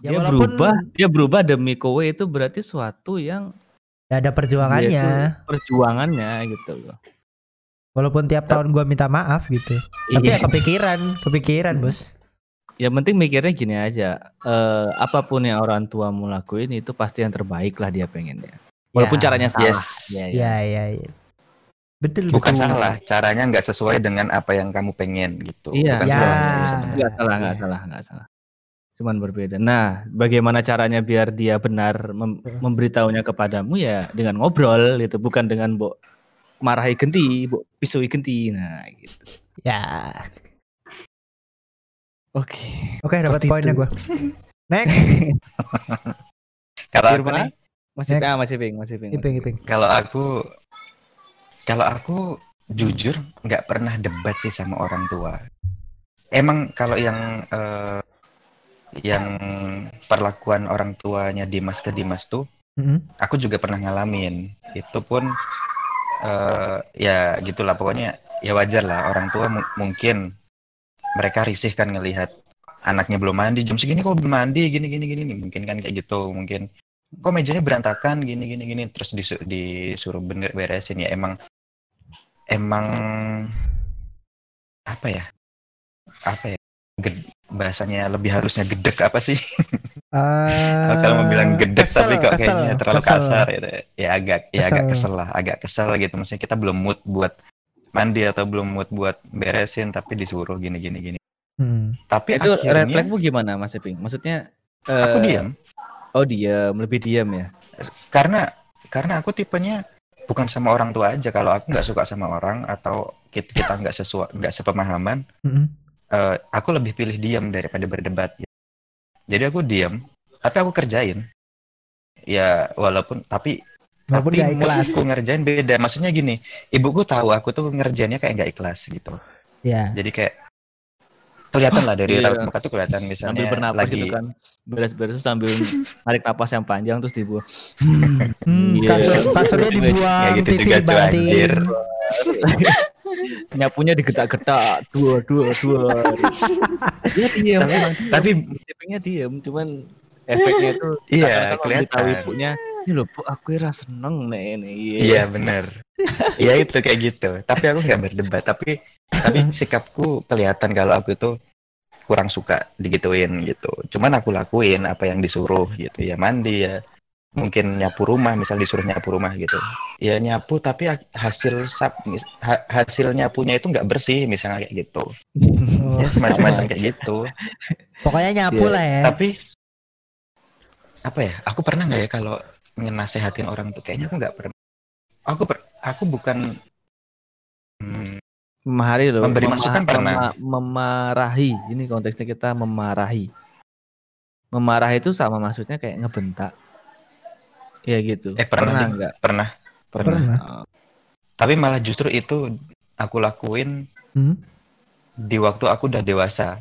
Ya, dia walaupun- berubah, dia berubah demi kowe itu berarti suatu yang Ya ada perjuangannya. perjuangannya gitu loh. Walaupun tiap tahun gua minta maaf gitu. Tapi ya Iya. kepikiran, kepikiran, Bos. Ya penting mikirnya gini aja, eh, apa pun yang orang tuamu lakuin itu pasti yang terbaik lah dia pengennya. Walaupun Ya. caranya salah. Yes. Ya, ya. Ya, ya, ya. Betul, Bukan betul. salah, caranya nggak sesuai dengan apa yang kamu pengen gitu. Iya. Bukan Ya. salah. Nggak salah, nggak Iya. salah, nggak salah. Cuman berbeda. Nah, bagaimana caranya biar dia benar mem- memberitahunya kepadamu ya dengan ngobrol gitu, bukan dengan bo marahi genti, bo pisui genti. Nah, gitu. Ya. Oke. Oke, dapat poinnya gua. Next. Kalau aku nih, Masih Next. ah, masih ping, masih ping. Iping, iping. kalau aku kalau aku jujur nggak pernah debat sih sama orang tua. Emang kalau yang eh, yang perlakuan orang tuanya Dimas ke Dimas tuh, Mm-mm. aku juga pernah ngalamin. Itu pun eh, ya gitulah pokoknya ya wajar lah orang tua mu- mungkin mereka risih kan ngelihat anaknya belum mandi jam segini kok belum mandi gini gini gini. Mungkin kan kayak gitu mungkin kok mejanya berantakan gini gini gini. Terus disu- disuruh bener beresin. Ya emang emang apa ya? Apa ya bahasanya lebih halusnya gedek apa sih Eh, kalau mau bilang gedek kesel, tapi kok kesel, kayaknya terlalu kesel. kasar gitu. ya agak ya agak Kesel. kesel lah agak kesel gitu maksudnya kita belum mood buat mandi atau belum mood buat beresin tapi disuruh gini gini gini Hmm. tapi Itu red flagmu gimana Mas Iping? Maksudnya aku eh, diam Oh diam, lebih diam ya. karena karena aku tipenya bukan sama orang tua aja kalau aku nggak suka sama orang atau kita nggak sesuai nggak sepemahaman Mm-mm. Eh, aku lebih pilih diam daripada berdebat jadi aku diam tapi aku kerjain ya walaupun tapi Walaupun tapi gak ikhlas. moodku ngerjain beda maksudnya gini ibuku tahu aku tuh ngerjainnya kayak nggak ikhlas gitu Ya. jadi kayak kelihatan lah dari Iya. raut muka tuh kelihatan Sambil misalnya bernapas lagi gitu kan. Beres-beres sambil narik napas yang panjang terus dibuang. Hmm, Iya. kasur, kasurnya dibuang, ya gitu TV juga dibanting. Nyapunya digetak-getak dua dua dua. Dia diam. Tapi- diam. Ipingnya diam, cuman efeknya itu iya kelihatan ibunya ini loh bu aku ira seneng nih ini Iya bener. Iya itu kayak gitu. Tapi aku nggak berdebat. Tapi tapi sikapku kelihatan kalau aku tuh kurang suka digituin gitu. Cuman aku lakuin apa yang disuruh gitu. Ya mandi ya. Mungkin nyapu rumah, misal disuruh nyapu rumah gitu. Ya nyapu tapi ha- hasil sap, ha- hasil nyapunya itu nggak bersih misalnya kayak gitu. Oh. Ya semacam-macam kayak gitu. Pokoknya nyapu Iya. lah ya. Tapi apa ya? Aku pernah nggak ya kalau ngenasehatin orang tuh kayaknya aku nggak pernah. Aku per- aku bukan hmm, memarahi loh Memberi masukan pernah. memarahi ini konteksnya kita memarahi memarahi itu sama maksudnya kayak ngebentak ya gitu Eh, pernah, Dik. nggak pernah. Pernah. Oh. Tapi malah justru itu aku lakuin Hmm? di waktu aku udah dewasa.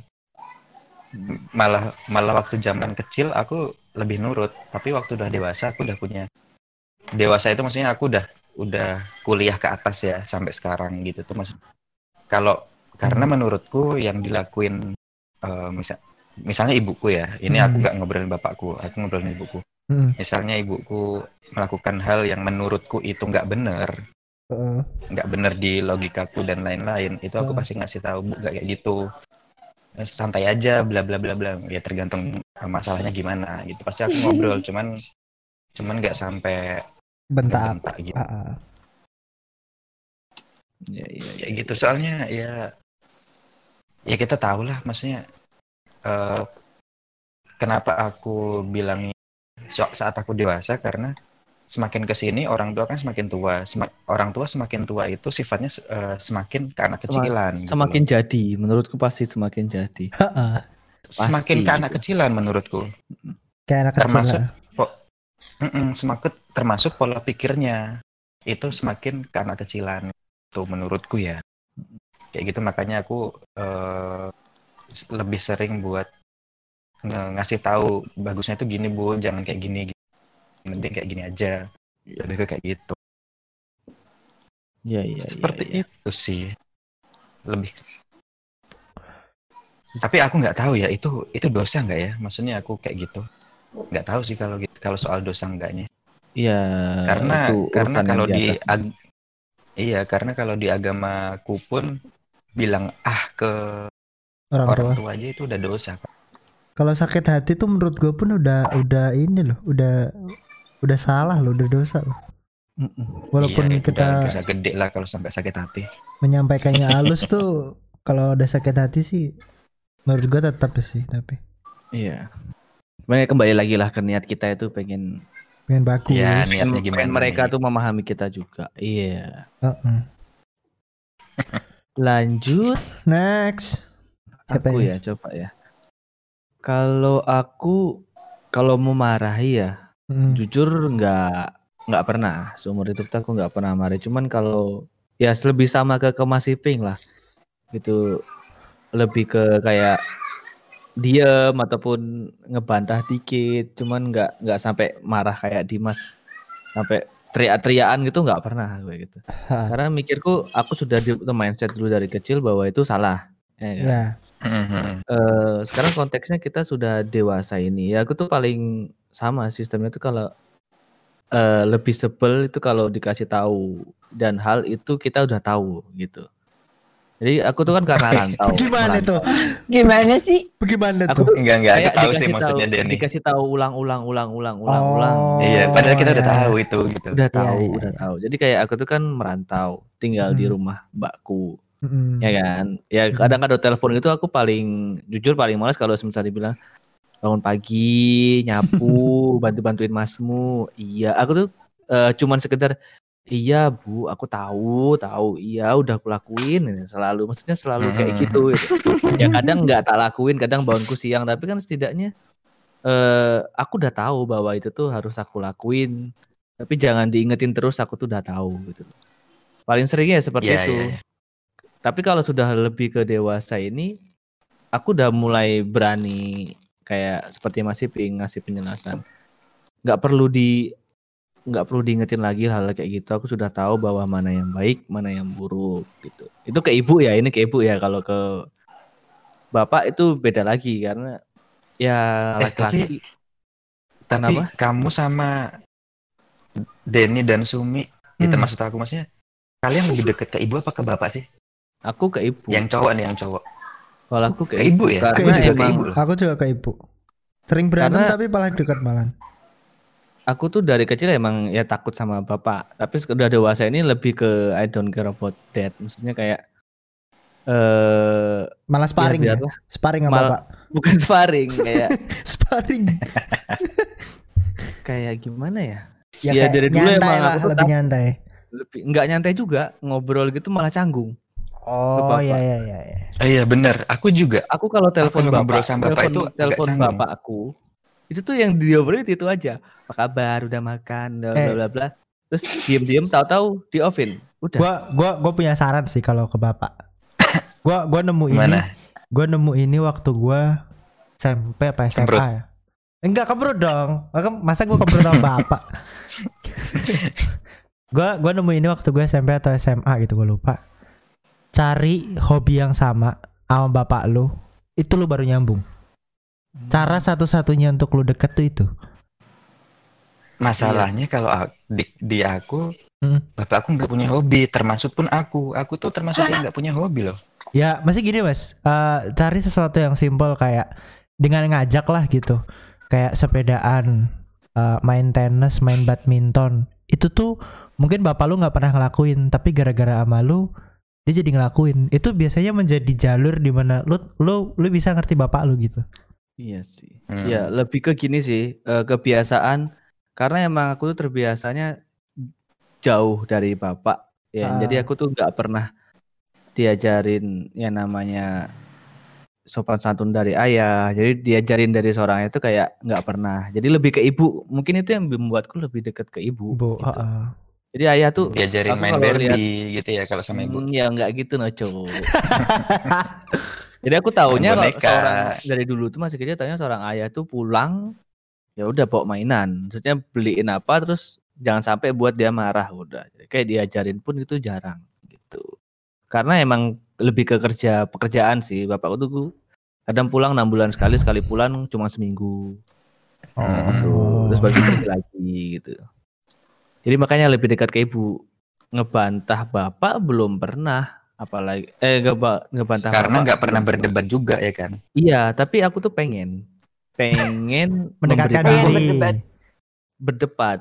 Malah malah waktu zaman kecil aku lebih nurut, tapi waktu udah dewasa aku udah punya dewasa itu maksudnya aku udah udah kuliah ke atas ya sampai sekarang gitu tuh maksud. Kalau karena menurutku yang dilakuin eh, misal misalnya ibuku ya, ini aku Hmm. nggak ngobrolin bapakku, aku ngobrolin ibuku. Hmm. Misalnya ibuku melakukan hal yang menurutku itu nggak bener, Heeh. nggak bener di logikaku dan lain-lain itu aku Hmm. pasti ngasih tahu bu nggak kayak gitu Eh, santai aja bla bla bla bla ya tergantung eh, masalahnya gimana gitu pasti aku ngobrol cuman cuman nggak sampai Bentak. bentak gitu ah. ya, ya, ya. kayak gitu soalnya ya ya kita tahu lah maksudnya eh, kenapa aku bilang saat aku dewasa karena semakin ke sini orang tua kan semakin tua Sema- orang tua semakin tua itu sifatnya eh, semakin ke anak kecilan gitu semakin loh. jadi menurutku pasti semakin jadi Heeh. semakin pasti ke anak gitu. kecilan menurutku Kayak anak kecil termasuk lah. Mm-mm, semakin termasuk pola pikirnya itu semakin ke anak kecilan itu menurutku ya kayak gitu makanya aku s- lebih sering buat ngasih tahu bagusnya itu gini bu jangan kayak gini gitu. mending kayak gini aja lebih ke kayak gitu ya ya seperti ya, ya. itu sih lebih Tapi aku nggak tahu ya itu itu dosa nggak ya? Maksudnya aku kayak gitu. Nggak tahu sih kalau gitu, kalau soal dosa enggaknya. Iya. karena itu karena kalau di atas. ag- iya karena kalau di agamaku pun bilang ah ke Orang tua. orang tua aja itu udah dosa. Kak. Kalau sakit hati tuh menurut gue pun udah udah ini loh, udah udah salah loh, udah dosa loh. Mm-mm. Walaupun Iya, kita udah gede lah kalau sampai sakit hati. menyampaikannya halus tuh kalau udah sakit hati sih menurut gue tetap sih tapi Iya. Makanya kembali lagi lah ke niat kita itu pengen pengen bagus. Iya, niatnya pengen gimana? mereka nih? tuh memahami kita juga. Iya. Heeh. Lanjut Next. Siapa aku ini? ya coba ya. Kalau aku kalau memarahi ya Mm. jujur nggak nggak pernah. Seumur hidup aku nggak pernah marah cuman kalau ya lebih sama ke ke Mas Iping lah. Gitu lebih ke kayak diem ataupun ngebantah dikit. Cuman nggak nggak sampai marah kayak Dimas. Sampai teriak-teriakan gitu nggak pernah gue gitu. Karena mikirku aku sudah di mindset dulu dari kecil bahwa itu salah. Ya kan? Eh, sekarang konteksnya kita sudah dewasa ini ya aku tuh paling sama sistemnya tuh kalau eh, lebih sebel itu kalau dikasih tahu dan hal itu kita udah tahu gitu jadi aku tuh kan karena rantau Gimana merantau. tuh? Gimana sih? Bagaimana Aku tuh? Enggak enggak, aku tahu sih dikasih maksudnya tahu- Denny. dikasih tahu ulang-ulang ulang-ulang ulang-ulang Oh, Iya, padahal kita udah iya. tahu itu gitu. udah Iya, tahu iya, udah iya. tahu jadi kayak aku tuh kan merantau tinggal di Hmm. rumah mbakku Ya kan? Ya kadang ada telepon itu aku paling jujur paling males kalau misalnya dibilang bangun pagi nyapu bantu bantuin masmu. Iya aku tuh eh, cuman sekedar iya bu aku tahu tahu. Iya udah aku lakuin selalu maksudnya selalu kayak gitu, gitu. ya kadang nggak tak lakuin kadang bangunku siang. Tapi kan setidaknya eh aku udah tahu bahwa itu tuh harus aku lakuin. Tapi jangan diingetin terus aku tuh udah tahu gitu. Paling seringnya seperti Iya, itu. iya, iya. Tapi kalau sudah lebih ke dewasa ini, aku udah mulai berani kayak seperti masih Iping ngasih penjelasan. Nggak perlu di nggak perlu diingetin lagi hal kayak gitu. Aku sudah tahu bahwa mana yang baik, mana yang buruk gitu. Itu ke ibu ya, ini ke ibu ya. Kalau ke bapak itu beda lagi karena ya Eh, laki-laki. Tapi Kenapa? kamu sama Denny dan Sumi, itu Hmm. maksud aku maksudnya kalian lebih deket ke ibu apa ke bapak sih? Aku ke ibu. Yang cowok nih, yang cowok. Kalau aku ke, Ke ibu ya? Ke Karena ke emang ibu loh. Aku juga ke ibu. Sering berantem Karena- tapi paling dekat malan. aku tuh dari kecil emang ya takut sama bapak tapi sudah dewasa ini lebih ke I don't care about that maksudnya kayak eh Malah sparring ya. biarlah. Sparring sama Mal- bapak. bukan sparring kayak Sparring. kayak gimana ya Ya, Ya, dari dulu emang lah, aku lebih nyantai. lebih nggak nyantai juga ngobrol gitu malah canggung Oh bapak. iya iya iya. iya. Oh, iya bener, aku juga. aku kalau telepon ngobrol bapak sama bapak telepon, itu telepon canggung. bapakku itu tuh yang diobrolin itu aja apa kabar udah makan bla bla Eh. bla bla terus diem diem tahu-tahu di offin udah Gua gua gua punya saran sih kalau ke bapak. Gua gua nemu ini. Gimana? Gua nemu ini waktu gua SMP apa SMA Kembrut. ya? Enggak kebrut dong. Maka- Masa gua kebrut sama bapak? gua gua nemu ini waktu gua SMP atau SMA gitu gua lupa. Cari hobi yang sama sama bapak lu. Itu lu baru nyambung. Cara satu-satunya untuk lu deket tuh itu. Masalahnya kalau a- di, di aku, Hmm. bapak aku nggak punya hobi, termasuk pun aku. Aku tuh termasuk yang nggak punya hobi loh. Ya masih gini mas, Eh, cari sesuatu yang simpel kayak dengan ngajak lah gitu, kayak sepedaan, eh, main tenis, main badminton. Itu tuh mungkin bapak lu nggak pernah ngelakuin, tapi gara-gara sama lu dia jadi ngelakuin. Itu biasanya menjadi jalur di mana lu lu lu bisa ngerti bapak lu gitu. Iya sih. Hmm. Ya lebih ke gini sih eh, kebiasaan karena emang aku tuh terbiasanya jauh dari bapak ya. Ah. Jadi aku tuh nggak pernah diajarin yang namanya sopan santun dari ayah. Jadi diajarin dari seorang itu kayak nggak pernah. Jadi lebih ke ibu. Mungkin itu yang membuatku lebih dekat ke ibu. Bu, gitu. heeh. Jadi ayah tuh Diajarin main Barbie lihat- gitu ya kalau sama ibu. Hmm, ya nggak gitu no cowok. Jadi aku taunya Main kalau seorang dari dulu tuh masih kecil taunya seorang ayah tuh pulang ya udah bawa mainan. Maksudnya beliin apa terus jangan sampai buat dia marah udah. Jadi kayak diajarin pun itu jarang gitu. Karena emang lebih ke kerja pekerjaan sih. Bapakku tuh Kadang pulang enam bulan sekali, sekali pulang cuma seminggu. Oh, Gitu. Terus bagi lagi gitu. Jadi makanya lebih dekat ke ibu. Ngebantah bapak belum pernah, apalagi eh ngeba, ngebantah Karena nggak pernah berdebat juga ya kan. Iya, tapi aku tuh pengen pengen Mendekatkan diri. berdebat. berdebat.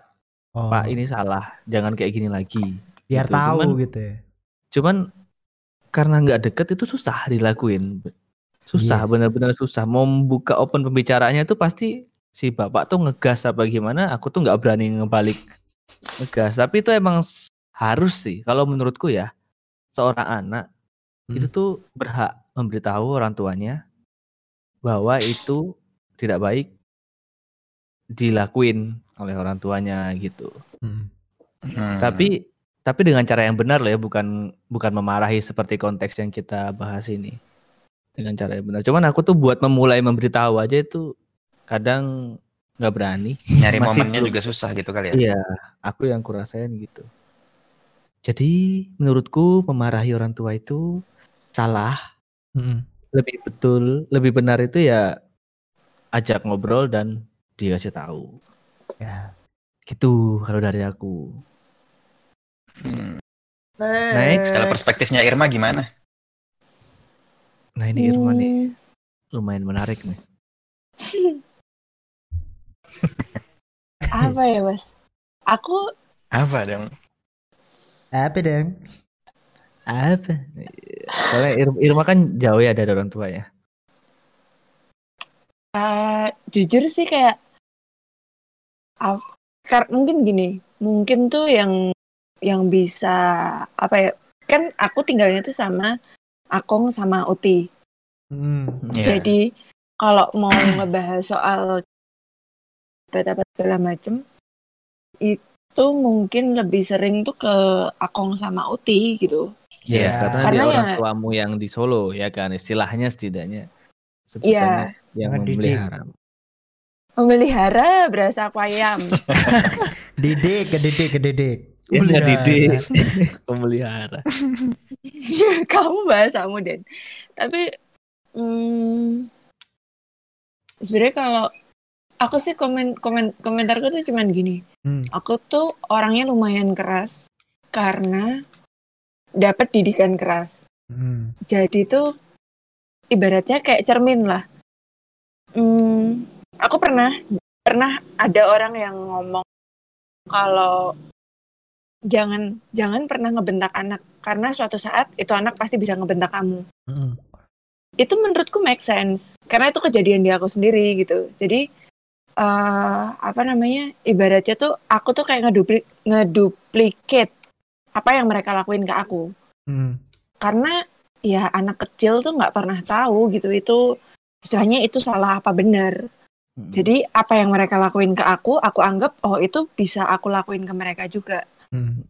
Oh, Pak ini salah, jangan kayak gini lagi. biar gitu. tahu Cuman- gitu ya. Cuman karena nggak deket itu susah dilakuin. Susah, Yes. benar-benar susah. Mau membuka open pembicaraannya tuh pasti si bapak tuh ngegas apa gimana, aku tuh nggak berani ngebalik ngegas. Tapi itu emang harus sih, kalau menurutku ya, seorang anak Hmm. itu tuh berhak memberitahu orang tuanya bahwa itu tidak baik dilakuin oleh orang tuanya gitu. Hmm. Hmm. Tapi tapi dengan cara yang benar loh ya, bukan bukan memarahi seperti konteks yang kita bahas ini. Dengan cara yang benar. Cuman aku tuh buat memulai memberitahu aja itu kadang nggak berani. nyari masih momennya belum- juga susah gitu kali ya. Iya, aku yang kurasain gitu. Jadi menurutku memarahi orang tua itu salah. Hmm. Lebih betul, lebih benar itu ya ajak ngobrol dan dikasih tahu. Ya. Gitu kalau dari aku. Hmm. Next. Kalau perspektifnya Irma gimana? Nah ini Irma nih lumayan menarik nih. apa ya mas? Aku Apa dong? Apa dong? Apa? Soalnya Ir- Irma kan jauh ya dari orang tua ya. eh, jujur sih kayak kar- mungkin gini, mungkin tuh yang yang bisa apa ya? Kan aku tinggalnya tuh sama Akong sama Uti. Hmm. Iya. Jadi kalau mau ngebahas soal apa segala macem itu mungkin lebih sering tuh ke Akong sama Uti gitu. Iya, Ya. karena, Karena dia orang ya- tuamu yang di Solo ya kan istilahnya setidaknya. Iya, Sebutannya yang Mendidik. memelihara. memelihara berasa ayam. Didik, kedidik, kedidik. Ya, Pelihara. didik. Pemelihara. Kamu bahasamu Den. Tapi hmm, sebenarnya kalau aku sih komen komen komentarku tuh cuman gini. Hmm. Aku tuh orangnya lumayan keras karena dapat didikan keras. Hmm. Jadi tuh ibaratnya kayak cermin lah. Hmm, aku pernah pernah ada orang yang ngomong kalau jangan jangan pernah ngebentak anak karena suatu saat itu anak pasti bisa ngebentak kamu. Hmm. Itu menurutku make sense karena itu kejadian di aku sendiri gitu. Jadi eh apa namanya ibaratnya tuh aku tuh kayak ngedupli ngeduplicate apa yang mereka lakuin ke aku Hmm. karena ya anak kecil tuh nggak pernah tahu gitu itu istilahnya itu salah apa benar Hmm. jadi apa yang mereka lakuin ke aku aku anggap oh itu bisa aku lakuin ke mereka juga Hmm.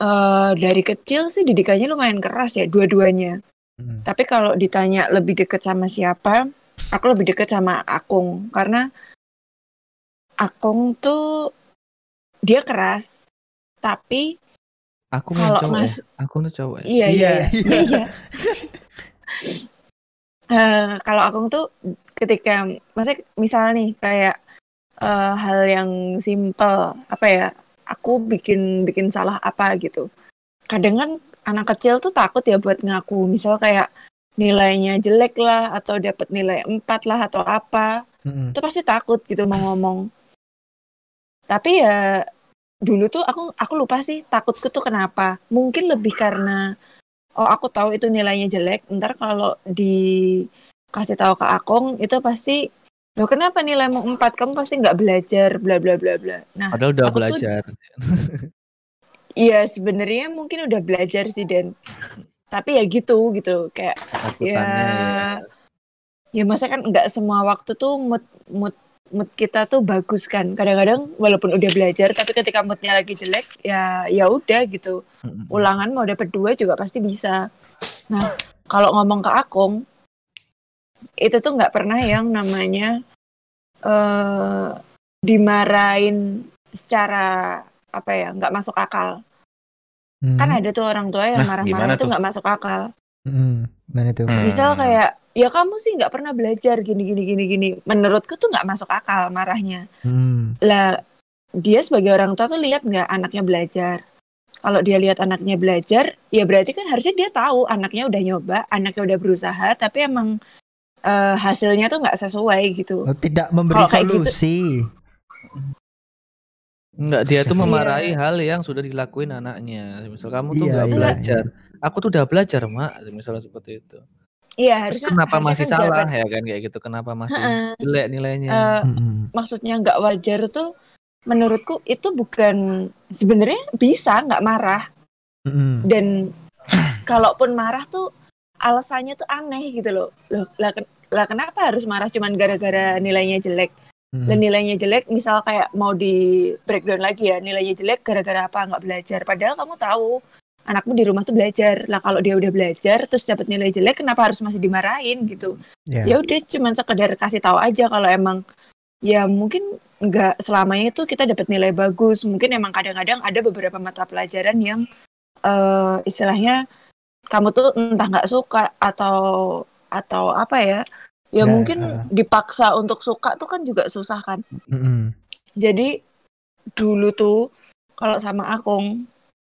Eh dari kecil sih didikannya lumayan keras ya dua-duanya Hmm. tapi kalau ditanya lebih deket sama siapa aku lebih deket sama Akung karena Akung tuh dia keras tapi Aku Kalau cowok Mas- ya. Aku tuh cowok ya. iya iya Iya, iya, iya. Eh, kalau Akung tuh ketika maksudnya misal nih kayak eh, hal yang simple apa ya aku bikin bikin salah apa gitu kadang kan anak kecil tuh takut ya buat ngaku misal kayak nilainya jelek lah atau dapat nilai 4 lah atau apa Hmm. itu pasti takut gitu mau ngomong tapi ya dulu tuh aku aku lupa sih takutku tuh kenapa. Mungkin lebih karena oh aku tahu itu nilainya jelek ntar kalau dikasih tahu ke Akong itu pasti lo kenapa nilaimu 4 kamu pasti nggak belajar bla bla bla bla. Nah Padahal udah belajar. iya sebenarnya mungkin udah belajar sih Den. Tapi ya gitu gitu. Kayak Takutannya ya ya. ya masa kan nggak semua waktu tuh mood mood mood kita tuh bagus kan kadang-kadang walaupun udah belajar tapi ketika moodnya lagi jelek ya ya udah gitu ulangan mau dapet dua juga pasti bisa nah kalau ngomong ke Akung itu tuh nggak pernah yang namanya eh dimarahin secara apa ya nggak masuk akal Hmm. kan ada tuh orang tua yang Nah, marah-marah gimana itu nggak masuk akal Hmm. Mana itu? Hmm. misal kayak ya kamu sih nggak pernah belajar gini gini gini gini menurutku tuh nggak masuk akal marahnya Hmm. lah dia sebagai orang tua tuh lihat nggak anaknya belajar kalau dia lihat anaknya belajar ya berarti kan harusnya dia tahu anaknya udah nyoba anaknya udah berusaha tapi emang eh, hasilnya tuh nggak sesuai gitu Oh, tidak memberi gitu- solusi. Enggak, dia tuh Iya. memarahi hal yang sudah dilakuin anaknya. Misal kamu tuh Iya, nggak iya, belajar. Aku tuh udah belajar, Mak. Misalnya seperti itu. Iya harusnya kenapa harusnya masih kan salah jawaban- ya kan kayak gitu? Kenapa masih Heeh. jelek nilainya? Eh, Mm-mm. maksudnya nggak wajar tuh menurutku itu bukan sebenarnya bisa nggak marah Mm-mm. dan kalaupun marah tuh alasannya tuh aneh gitu loh loh lah, ken- lah kenapa harus marah cuman gara-gara nilainya jelek Mm. dan nilainya jelek misal kayak mau di breakdown lagi ya nilainya jelek gara-gara apa nggak belajar padahal kamu tahu anakmu di rumah tuh belajar lah kalau dia udah belajar terus dapat nilai jelek kenapa harus masih dimarahin gitu Ya. ya udah cuman sekedar kasih tahu aja kalau emang ya mungkin nggak selamanya itu kita dapat nilai bagus mungkin emang kadang-kadang ada beberapa mata pelajaran yang eh, istilahnya kamu tuh entah nggak suka atau atau apa ya ya Ya, mungkin eh. dipaksa untuk suka tuh kan juga susah kan Mm-mm. jadi dulu tuh kalau sama Akung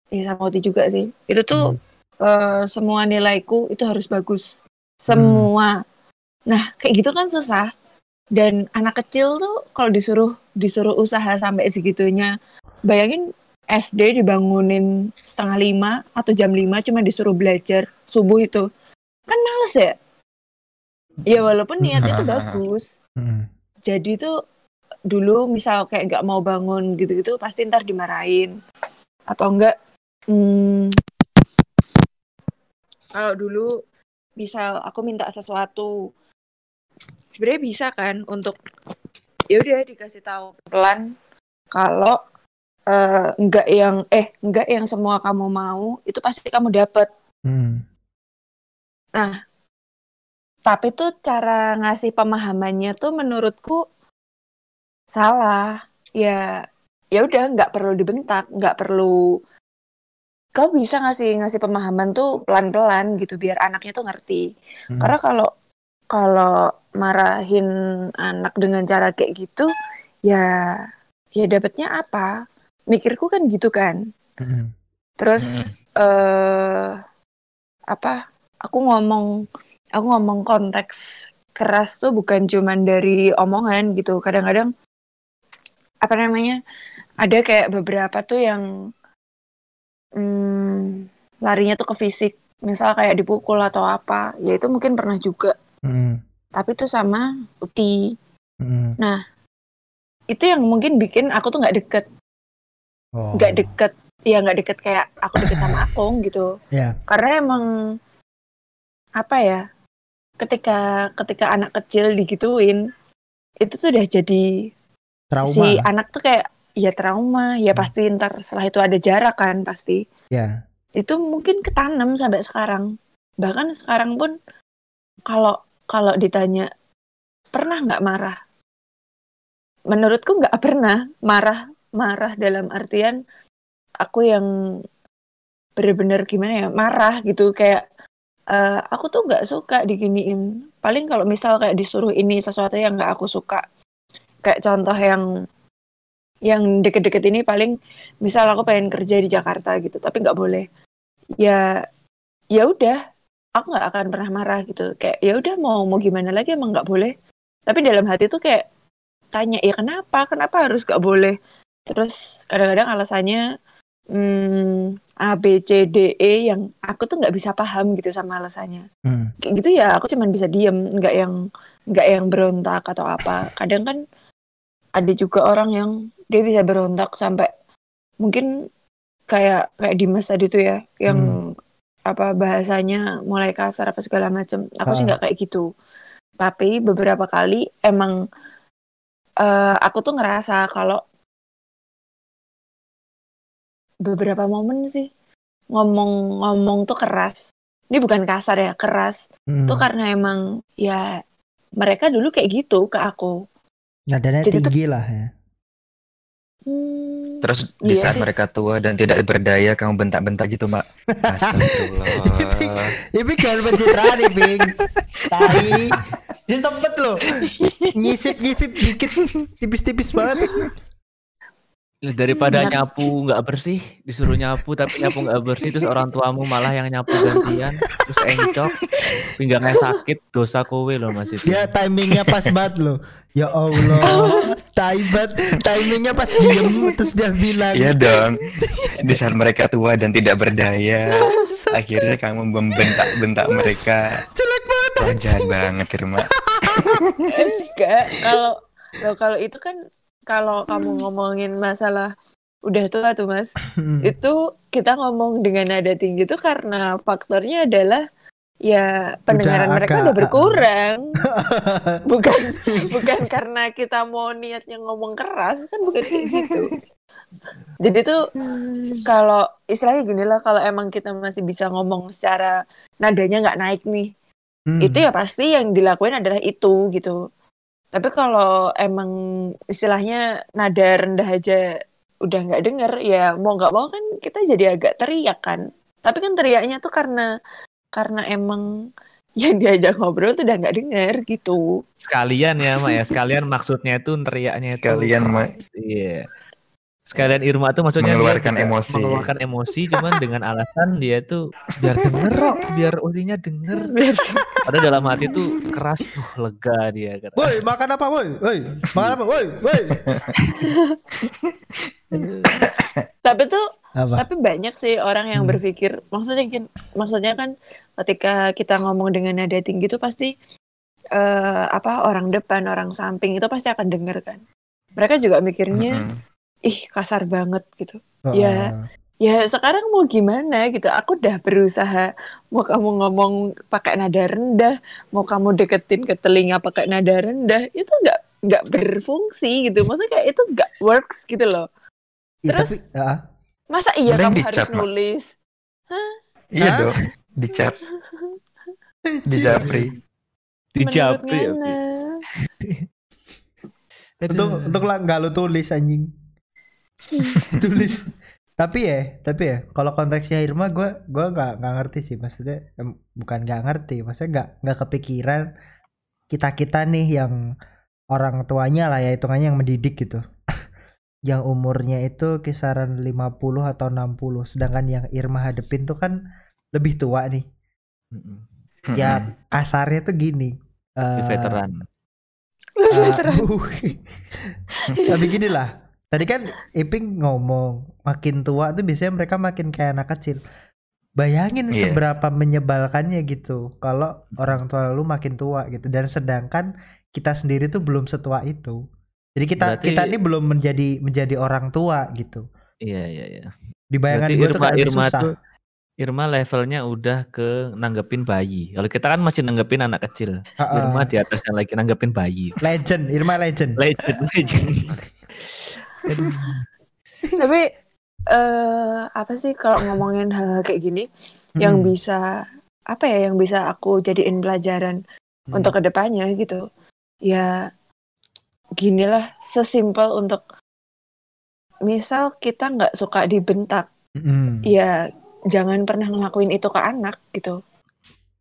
ya sama Oti juga sih. Itu tuh eh, semua nilaiku itu harus bagus. Semua. Nah kayak gitu kan susah. Dan anak kecil tuh kalau disuruh disuruh usaha sampai segitunya bayangin SD dibangunin setengah lima atau jam lima cuma disuruh belajar subuh itu. Kan males ya? Ya walaupun niatnya tuh bagus. Mm-mm. jadi tuh dulu misal kayak nggak mau bangun gitu-gitu pasti ntar dimarahin. Atau enggak hmm, kalau dulu misal aku minta sesuatu. Sebenarnya bisa kan untuk ya udah dikasih tahu pelan. Kalau eh, enggak yang eh enggak yang semua kamu mau itu pasti kamu dapat Mm. tapi tuh cara ngasih pemahamannya tuh menurutku salah. Ya ya udah nggak perlu dibentak nggak perlu kau bisa ngasih ngasih pemahaman tuh pelan pelan gitu biar anaknya tuh ngerti Mm. karena kalau kalau marahin anak dengan cara kayak gitu ya ya dapatnya apa mikirku kan gitu kan Mm-mm. Terus eh apa? Aku ngomong aku ngomong konteks keras tuh bukan cuman dari omongan gitu. Kadang-kadang apa namanya? Ada kayak beberapa tuh yang hmm, larinya tuh ke fisik. Misal kayak dipukul atau apa. Ya itu mungkin pernah juga. Mm. Tapi tuh sama Uti. Mm. Itu yang mungkin bikin aku tuh nggak deket. Oh. Nggak deket. Ya nggak deket kayak aku deket sama Akung gitu. Ya. karena emang apa ya ketika ketika anak kecil digituin itu tuh udah jadi Trauma. si anak tuh kayak ya trauma ya pasti ntar setelah itu ada jarak kan pasti. Ya. itu mungkin ketanam sampai sekarang. Bahkan sekarang pun kalau kalau ditanya pernah nggak marah? Menurutku nggak pernah. Marah marah dalam artian aku yang bener-bener gimana ya marah gitu. Kayak eh, aku tuh nggak suka diginiin. Paling kalau misal kayak disuruh ini sesuatu yang nggak aku suka. Kayak contoh yang yang deket-deket ini paling misal aku pengen kerja di Jakarta gitu tapi nggak boleh. Ya ya udah aku nggak akan pernah marah gitu. Kayak ya udah mau mau gimana lagi emang nggak boleh. Tapi dalam hati tuh kayak tanya ya kenapa? Kenapa harus nggak boleh? Terus kadang-kadang alasannya hmm, A B C D E yang aku tuh nggak bisa paham gitu sama alasannya. Mm. kayak gitu ya aku cuman bisa diem nggak yang nggak yang berontak atau apa. Kadang kan ada juga orang yang dia bisa berontak sampai mungkin kayak kayak Dimas tadi tuh ya yang apa bahasanya mulai kasar apa segala macam aku sih Ah. nggak kayak gitu. Tapi beberapa kali emang eh, aku tuh ngerasa kalau beberapa momen sih ngomong-ngomong tuh keras. Ini bukan kasar ya keras. Mm. tuh karena emang ya mereka dulu kayak gitu ke aku Nadanya Jadi tinggi lah ya. Hmm, Terus di Iya saat sih. mereka tua dan tidak berdaya, kamu bentak-bentak gitu, Mak. Astagfirullah. Iping jangan pencitraan Iping. Tai. Dia sempet loh. Nyisip-nyisip dikit tipis-tipis banget. Ya, Daripada Benar. nyapu nggak bersih, disuruh nyapu tapi nyapu nggak bersih, terus orang tuamu malah yang nyapu gantian, terus encok, pinggangnya sakit, dosa kowe loh mas itu. Dia timingnya pas banget loh. Ya Allah. Taibat timingnya pas diem terus dia bilang. Iya dong. Di saat mereka tua dan tidak berdaya, akhirnya kamu membentak-bentak mereka. Jelek banget. Jahat banget, Irma. Enggak, kalau kalau itu kan kalau kamu ngomongin masalah udah tua tuh Mas, Hmm. itu kita ngomong dengan nada tinggi itu karena faktornya adalah ya pendengaran mereka agak- udah berkurang. bukan bukan karena kita mau niatnya ngomong keras kan bukan kayak gitu. Jadi tuh kalau istilahnya gini lah kalau emang kita masih bisa ngomong secara nadanya nggak naik nih Hmm. itu ya pasti yang dilakuin adalah itu gitu. Tapi kalau emang istilahnya nada rendah aja udah nggak denger ya mau nggak mau kan kita jadi agak teriak kan. Tapi kan teriaknya tuh karena karena emang yang diajak ngobrol tuh udah nggak denger gitu. Sekalian ya mak ya, sekalian maksudnya itu teriaknya itu. Sekalian, Mak. Iya. Sekalian Irma tuh maksudnya dia Mengeluarkan juga emosi. Mengeluarkan emosi, cuman dengan alasan dia tuh biar denger kok, biar ulinya denger. Padahal dalam hati tuh keras, uh lega dia. Woi, makan apa, woi? Woi, makan apa, woi? Woi. Tapi tuh Apa? tapi banyak sih orang yang Hmm. berpikir maksudnya kan maksudnya kan ketika kita ngomong dengan nada tinggi itu pasti eh, apa orang depan orang samping itu pasti akan denger kan. Mereka juga mikirnya Mm-mm. Ih kasar banget gitu. Oh, Ya. Ya sekarang mau gimana gitu. Aku udah berusaha mau kamu ngomong pakai nada rendah, mau kamu deketin ke telinga pakai nada rendah, itu nggak nggak berfungsi gitu. Maksudnya kayak itu nggak works gitu loh. Terus- tapi ah, Masa iya kamu harus nulis? Iya Hah? dong. Dicap, dijapri. Di Japri. Pi. Nana. untuk untuk lah nggak lu tulis anjing. tulis. Tapi ya, tapi ya, kalau konteksnya Irma, gue gua nggak nggak ngerti sih. Maksudnya em, bukan nggak ngerti, maksudnya nggak nggak kepikiran kita kita nih yang orang tuanya lah ya hitungannya yang mendidik gitu. yang umurnya itu kisaran 50 atau 60 sedangkan yang Irma hadepin tuh kan lebih tua nih ya kasarnya tuh gini eh, veteran. eh, Veteran. tapi gini lah tadi kan Iping ngomong makin tua tuh biasanya mereka makin kayak anak kecil bayangin Iya. seberapa menyebalkannya gitu kalau orang tua lu makin tua gitu dan sedangkan kita sendiri tuh belum setua itu jadi kita Berarti- kita ini belum menjadi menjadi orang tua gitu Iya iya iya. di bayangan gue tuh Irma susah tuh Irma levelnya udah ke nanggepin bayi. Kalau kita kan masih nanggepin anak kecil. Ha-ha. Irma di atasnya lagi nanggepin bayi. legend Irma legend Legend, legend. Tapi eh apa sih kalau ngomongin hal kayak gini yang Hmm. bisa apa ya yang bisa aku jadiin pelajaran Hmm. untuk ke depannya gitu. Ya ginilah sesimpel untuk misal kita nggak suka dibentak, Mm-mm. ya jangan pernah ngelakuin itu ke anak gitu.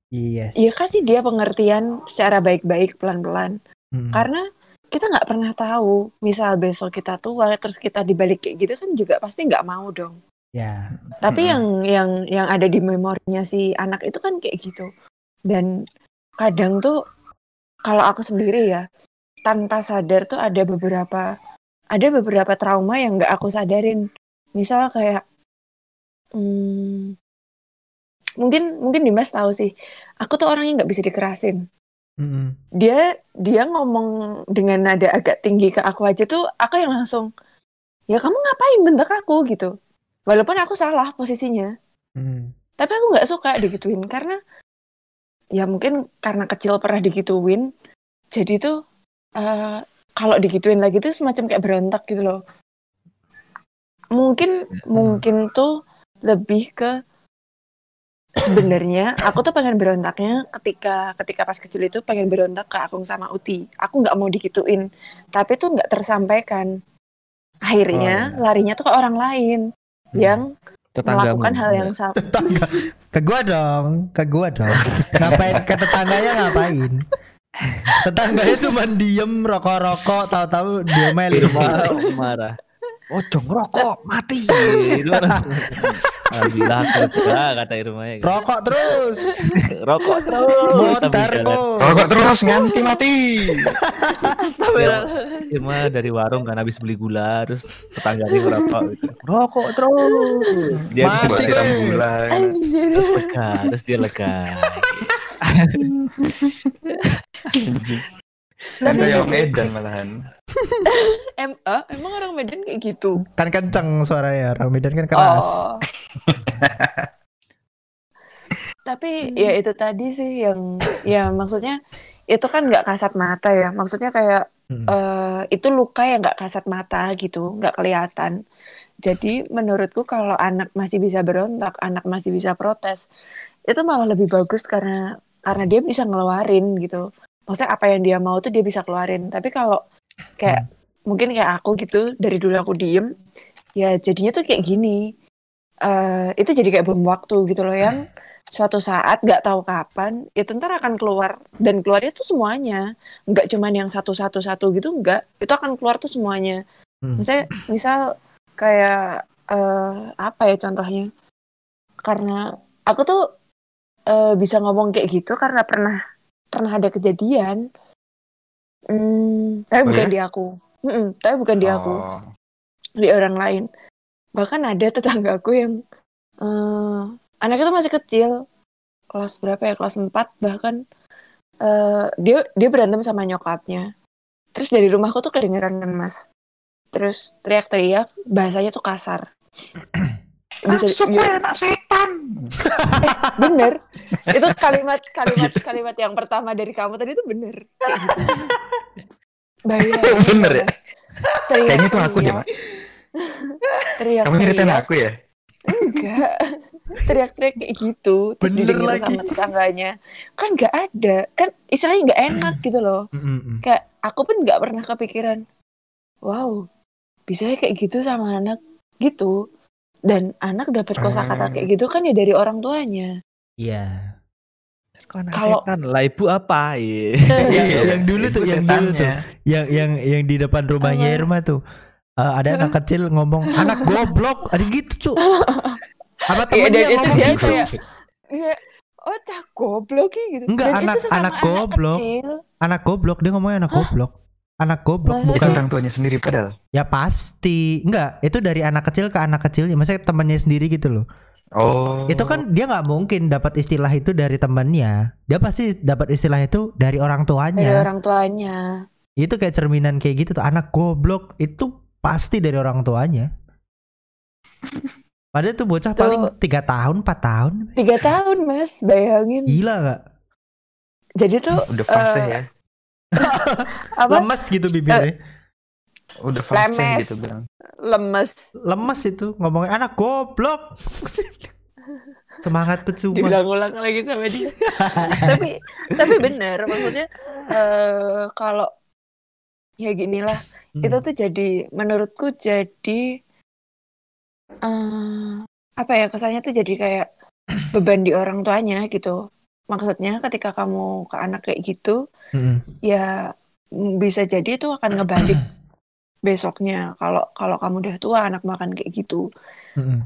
yes Ya kasih dia pengertian secara baik-baik pelan-pelan. Mm-mm. Karena kita nggak pernah tahu, misal besok kita tua terus kita dibalik kayak gitu kan juga pasti nggak mau dong. ya Tapi Mm-mm. yang yang yang ada di memorinya si anak itu kan kayak gitu. Dan kadang tuh kalau aku sendiri ya tanpa sadar tuh ada beberapa ada beberapa trauma yang nggak aku sadarin. Misal kayak hmm, mungkin mungkin Dimas tahu sih. Aku tuh orangnya nggak bisa dikerasin. Dia dia ngomong dengan nada agak tinggi ke aku aja tuh aku yang langsung ya kamu ngapain bentak aku gitu. Walaupun aku salah posisinya. Mm. Tapi aku nggak suka digituin karena ya mungkin karena kecil pernah digituin. Jadi tuh eh, kalau digituin lagi tuh semacam kayak berontak gitu loh. Mungkin mungkin tuh lebih ke sebenarnya aku tuh pengen berontaknya ketika ketika pas kecil itu pengen berontak ke Akung sama Uti. Aku nggak mau digituin, tapi tuh nggak tersampaikan. akhirnya Oh, larinya tuh ke orang lain Hmm. yang Tetanggamu. melakukan hal yang sama. tetangga ke gua dong ke gua dong ngapain ke tetangganya ngapain tetangganya cuma diem rokok-rokok tahu-tahu dia main marah. Oh, dong rokok mati. Alhamdulillah lega kata Irma ya. rokok terus Rokok terus. motor Rokok terus nganti mati. Astagfirullah. Irma dari warung kan habis beli gula terus tetangganya ngerokok gitu. Rokok terus. Dia Mati, bisa Buat siram gula. Anjir. lega, terus dia lega. Kan kayak Medan malahan. Em, eh, emang orang Medan kayak gitu. kan kenceng suaranya orang Medan kan keras Oh. Tapi ya itu tadi sih yang ya maksudnya itu kan nggak kasat mata ya. Maksudnya kayak Hmm. eh, itu luka yang nggak kasat mata gitu, nggak kelihatan. Jadi menurutku kalau anak masih bisa berontak, anak masih bisa protes, itu malah lebih bagus karena karena dia bisa ngeluarin gitu. Maksudnya apa yang dia mau tuh dia bisa keluarin. Tapi kalau kayak mungkin kayak aku gitu dari dulu aku diem, ya jadinya tuh kayak gini. Eh itu jadi kayak bom waktu gitu loh yang. Suatu saat nggak tahu kapan itu ntar akan keluar. Dan keluarnya tuh semuanya. Nggak cuman yang satu satu satu gitu nggak. Itu akan keluar tuh semuanya. Hmm. misalnya misal kayak eh apa ya contohnya? Karena aku tuh eh, bisa ngomong kayak gitu karena pernah pernah ada kejadian Hmm, tapi Oh bukan ya? di aku Mm-mm, tapi bukan di aku Oh. di orang lain. Bahkan ada tetanggaku yang eh anaknya tuh masih kecil, kelas berapa ya, kelas 4 bahkan eh dia dia berantem sama nyokapnya. Terus dari rumahku tuh kedengeran mas. Terus teriak-teriak, bahasanya tuh kasar. Bisa, Masuk ya, anak setan. bener. Itu kalimat kalimat kalimat yang pertama dari kamu tadi tuh bener. Kayak gitu. Bayangin, Bener ya? Kayaknya itu aku deh, Mak. Teriak, Kamu nyeritain aku ya? Enggak. Teriak-teriak kayak gitu. Terus Bener lagi. sama tetangganya. Kan nggak ada. Kan istilahnya nggak enak gitu loh. Mm, mm, mm. Kayak aku pun nggak pernah kepikiran. Wow, bisa kayak gitu sama anak gitu. Dan anak dapat kosakata Hmm. kayak gitu kan ya dari orang tuanya. Iya. Kalau- lah ibu apa? Iya. yang, Iya, yang dulu tuh, yang dulu tuh, yang yang yang di depan rumahnya? Irma tuh. eh, ada anak kecil ngomong anak goblok, ada gitu cu. Apa Iya, temennya itu ngomong dia gitu? kayak- Iya. Oh, cah goblok ya gitu. Enggak, Dan anak- anak goblok. kecil. Anak goblok, dia ngomongnya anak goblok. Anak goblok Bukan orang tuanya sendiri padahal. ya pasti. Enggak, itu dari anak kecil ke anak kecilnya, maksudnya temannya sendiri gitu loh. Oh. Itu kan dia nggak mungkin dapat istilah itu dari temannya. Dia pasti dapat istilah itu dari orang Dari tuanya. orang tuanya. Itu kayak cerminan kayak gitu tuh. Anak goblok itu pasti dari orang tuanya. Padahal tuh bocah Tuh. paling tiga tahun, 4 tahun. Tiga tahun mas, bayangin. Gila nggak? Jadi tuh Udah fase eh, ya. Apa Lemes gitu bibirnya. Udah fase lemes. gitu bilang. lemes Lemes itu ngomongnya anak goblok. Semangat percuma. diulang-ulang lagi sama dia. tapi tapi bener maksudnya eh kalau ya ginilah Hmm. itu tuh jadi menurutku jadi eh apa ya kesannya tuh jadi kayak beban di orang tuanya gitu. Maksudnya ketika kamu ke anak kayak gitu Mm-mm. ya bisa jadi itu akan ngebalik besoknya kalau kalau kamu udah tua anak makan kayak gitu.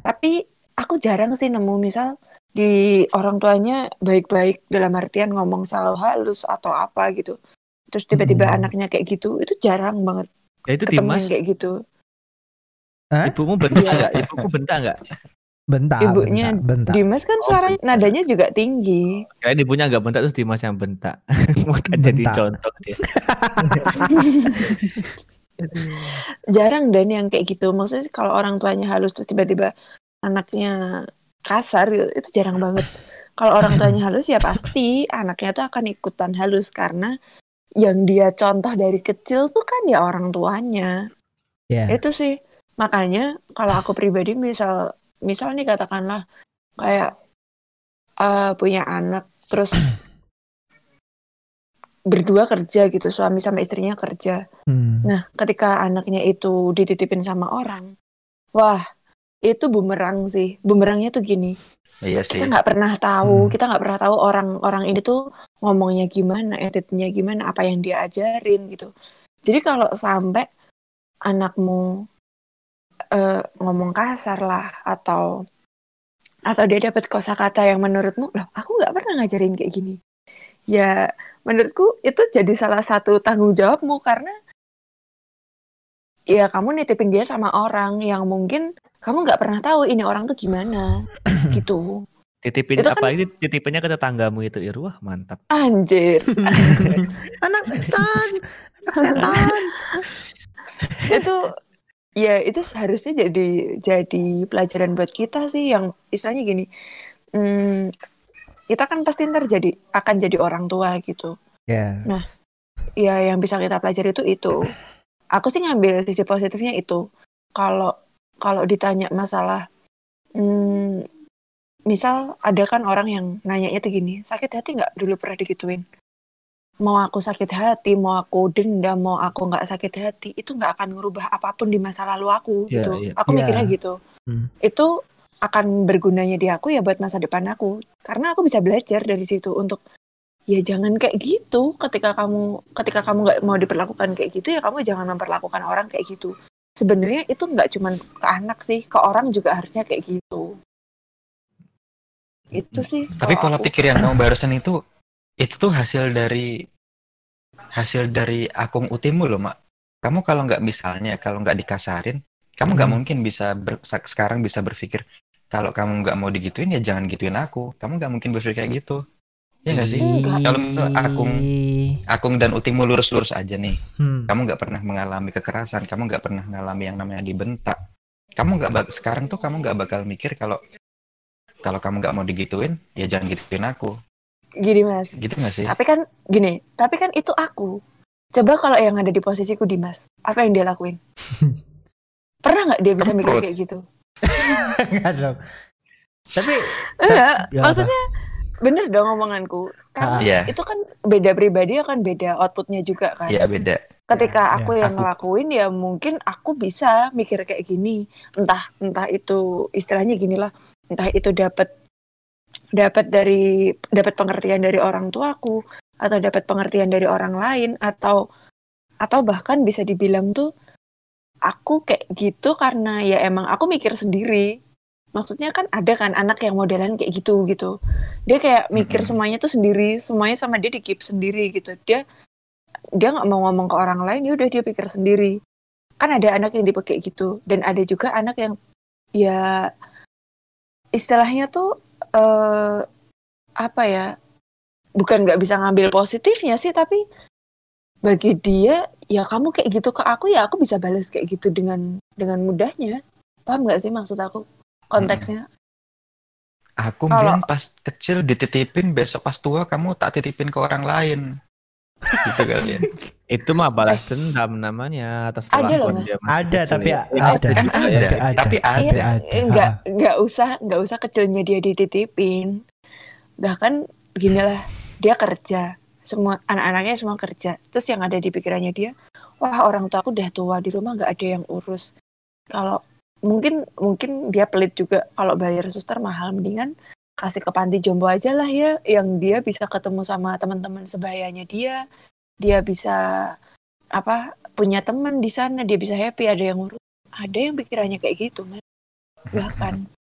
Tapi aku jarang sih nemu misal di orang tuanya baik-baik dalam artian ngomong selalu halus atau apa gitu. Terus tiba-tiba Hmm. anaknya kayak gitu, itu jarang banget Ya itu ketemu kayak gitu. Hah? Ibumu bentak enggak? Ibuku bentak enggak? Bentar, Ibunya bentar, bentar. Dimas kan suaranya nadanya juga tinggi. Kayak ibunya enggak bentak terus Dimas yang bentak. Mau jadi Bentak. contoh dia. Jarang dan yang kayak gitu. Maksudnya kalau orang tuanya halus terus tiba-tiba anaknya kasar gitu, itu jarang banget. Kalau orang tuanya halus ya pasti anaknya tuh akan ikutan halus karena yang dia contoh dari kecil tuh kan ya orang tuanya. Ya. Itu sih. Makanya kalau aku pribadi misal misal nih katakanlah kayak eh, punya anak terus berdua kerja gitu, suami sama istrinya kerja. Hmm. Nah, ketika anaknya itu dititipin sama orang, wah, itu bumerang sih. Bumerangnya tuh gini, Iya sih. kita nggak pernah tahu, Hmm. kita nggak pernah tahu orang-orang ini tuh ngomongnya gimana, attitude-nya gimana, apa yang dia ajarin gitu. Jadi kalau sampai anakmu eh, ngomong kasar lah atau atau dia dapat kosakata yang menurutmu, loh, aku nggak pernah ngajarin kayak gini. Ya, menurutku itu jadi salah satu tanggung jawabmu karena ya kamu nitipin dia sama orang yang mungkin kamu nggak pernah tahu ini orang tuh gimana gitu. Titipin Itu kan- apa ini titipinnya ke tetanggamu itu Ir. Wah, mantap. Anjir. anak setan, anak setan. itu ya itu seharusnya jadi jadi pelajaran buat kita sih yang istilahnya gini hmm, kita kan pasti ntar jadi akan jadi orang tua gitu. Ya. ya yang bisa kita pelajari itu itu. Aku sih ngambil sisi positifnya itu. Kalau kalau ditanya masalah hmm, misal ada kan orang yang nanya itu gini sakit hati nggak? Dulu pernah digituin mau aku sakit hati mau aku dendam mau aku nggak sakit hati itu nggak akan ngerubah apa pun di masa lalu aku Iya, gitu iya. aku Iya. mikirnya gitu Hmm. itu akan bergunanya di aku ya buat masa depan aku karena aku bisa belajar dari situ untuk ya jangan kayak gitu ketika kamu ketika kamu nggak mau diperlakukan kayak gitu ya kamu jangan memperlakukan orang kayak gitu sebenarnya itu nggak cuman ke anak sih ke orang juga harusnya kayak gitu itu sih Tapi kalau pola aku. pikir yang kamu barusan itu itu tuh hasil dari hasil dari akung utimu loh, Mak. Kamu kalau nggak misalnya kalau nggak dikasarin, kamu nggak Hmm. mungkin bisa ber- sekarang bisa berpikir kalau kamu nggak mau digituin ya jangan gituin aku. Kamu nggak mungkin berpikir kayak gitu. Ya nggak sih? Kalau akung akung dan utimu lurus-lurus aja nih. Hmm. Kamu nggak pernah mengalami kekerasan, kamu nggak pernah mengalami yang namanya dibentak. Kamu nggak bak- sekarang tuh kamu nggak bakal mikir kalau kalau kamu nggak mau digituin, ya jangan gituin aku. Gini mas Gitu nggak sih? tapi kan gini tapi kan itu aku coba kalau yang ada di posisiku Dimas apa yang dia lakuin pernah nggak dia bisa mikir kayak gitu Enggak dong. Tapi enggak ya apa? maksudnya bener dong omonganku Ah. karena Iya. itu kan beda pribadi akan beda outputnya juga kan Iya beda. ketika Ya, aku ya, yang aku- ngelakuin ya mungkin aku bisa mikir kayak gini entah entah itu istilahnya gini lah entah itu dapat dapat dari dapat pengertian dari orang tuaku atau dapat pengertian dari orang lain atau atau bahkan bisa dibilang tuh aku kayak gitu karena ya emang aku mikir sendiri. Maksudnya kan ada kan anak yang modelan kayak gitu gitu. Dia kayak mikir semuanya tuh sendiri semuanya sama dia di keep sendiri gitu. Dia dia nggak mau ngomong ke orang lain ya udah dia pikir sendiri. Kan ada anak yang kayak gitu dan ada juga anak yang ya istilahnya tuh eh apa ya bukan nggak bisa ngambil positifnya sih tapi bagi dia ya kamu kayak gitu ke aku ya aku bisa balas kayak gitu dengan dengan mudahnya paham nggak sih maksud aku konteksnya Aku Kalau- bilang pas kecil dititipin, besok pas tua kamu tak titipin ke orang lain. Gitu kali ya. Itu mah balas dendam namanya atas Ada loh, Mas. Ada, tapi ya. ada. ada, tapi ada. Tapi ada. Iya, nggak nggak usah nggak usah kecilnya dia dititipin bahkan gini lah dia kerja semua anak-anaknya semua kerja terus yang ada di pikirannya dia wah orang tua aku udah tua di rumah nggak ada yang urus kalau mungkin mungkin dia pelit juga kalau bayar suster mahal mendingan kasih ke panti jombo aja lah ya yang dia bisa ketemu sama teman-teman sebayanya dia dia bisa apa punya teman di sana dia bisa happy ada yang urus ada yang pikirannya kayak gitu man bahkan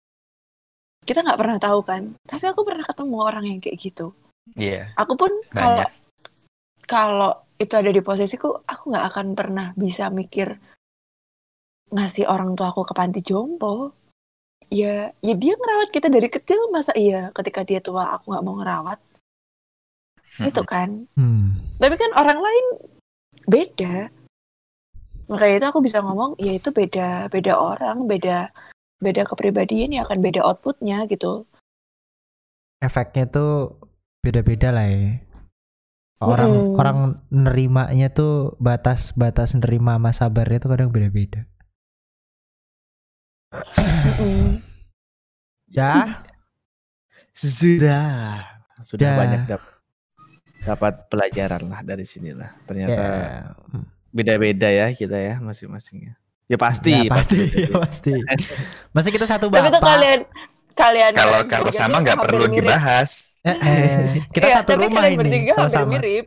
kita nggak pernah tahu kan tapi aku pernah ketemu orang yang kayak gitu. Iya, aku pun kalau kalau itu ada di posisiku aku nggak akan pernah bisa mikir ngasih orang tua aku ke panti jompo. Ya ya dia ngerawat kita dari kecil masa iya ketika dia tua aku nggak mau ngerawat itu kan Hmm. tapi kan orang lain beda makanya itu aku bisa ngomong ya itu beda beda orang beda beda kepribadian ya akan beda outputnya gitu Efeknya tuh beda-beda lah ya. Orang Mm-mm. orang nerimanya tuh batas-batas nerima sama sabarnya tuh kadang beda-beda. Mm-mm. Ya, Sudah. Sudah Dah. banyak dap. Dapat pelajaran lah dari sinilah. Ternyata Ya, mm. beda-beda ya kita ya masing-masing ya. Ya pasti, Ya, pasti, ya, pasti. Masa kita satu Tapi tuh bapak. kalian kalian Kalau kalau sama nggak perlu mirip. dibahas. Eh, eh, kita Iya, satu tapi rumah kalian ini bertiga kalau sama. mirip.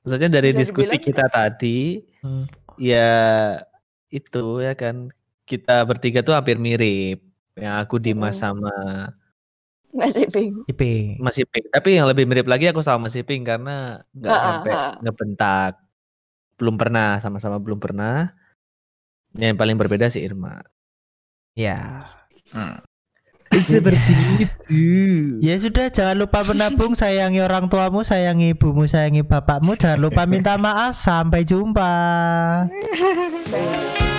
Maksudnya dari Bisa diskusi dibilang- kita tadi, Hmm. ya itu ya kan kita bertiga tuh hampir mirip. Yang aku Dimas Mm. sama Mas Iping. IP. Mas Iping. Tapi yang lebih mirip lagi aku sama Mas Iping karena nggak sampai ngebentak. Belum pernah, sama-sama belum pernah. Yang paling berbeda si Irma. Ya. Hmm. Seperti itu. Ya sudah, jangan lupa menabung, sayangi orang tuamu, sayangi ibumu, sayangi bapakmu, jangan lupa minta maaf. Sampai jumpa. Bye.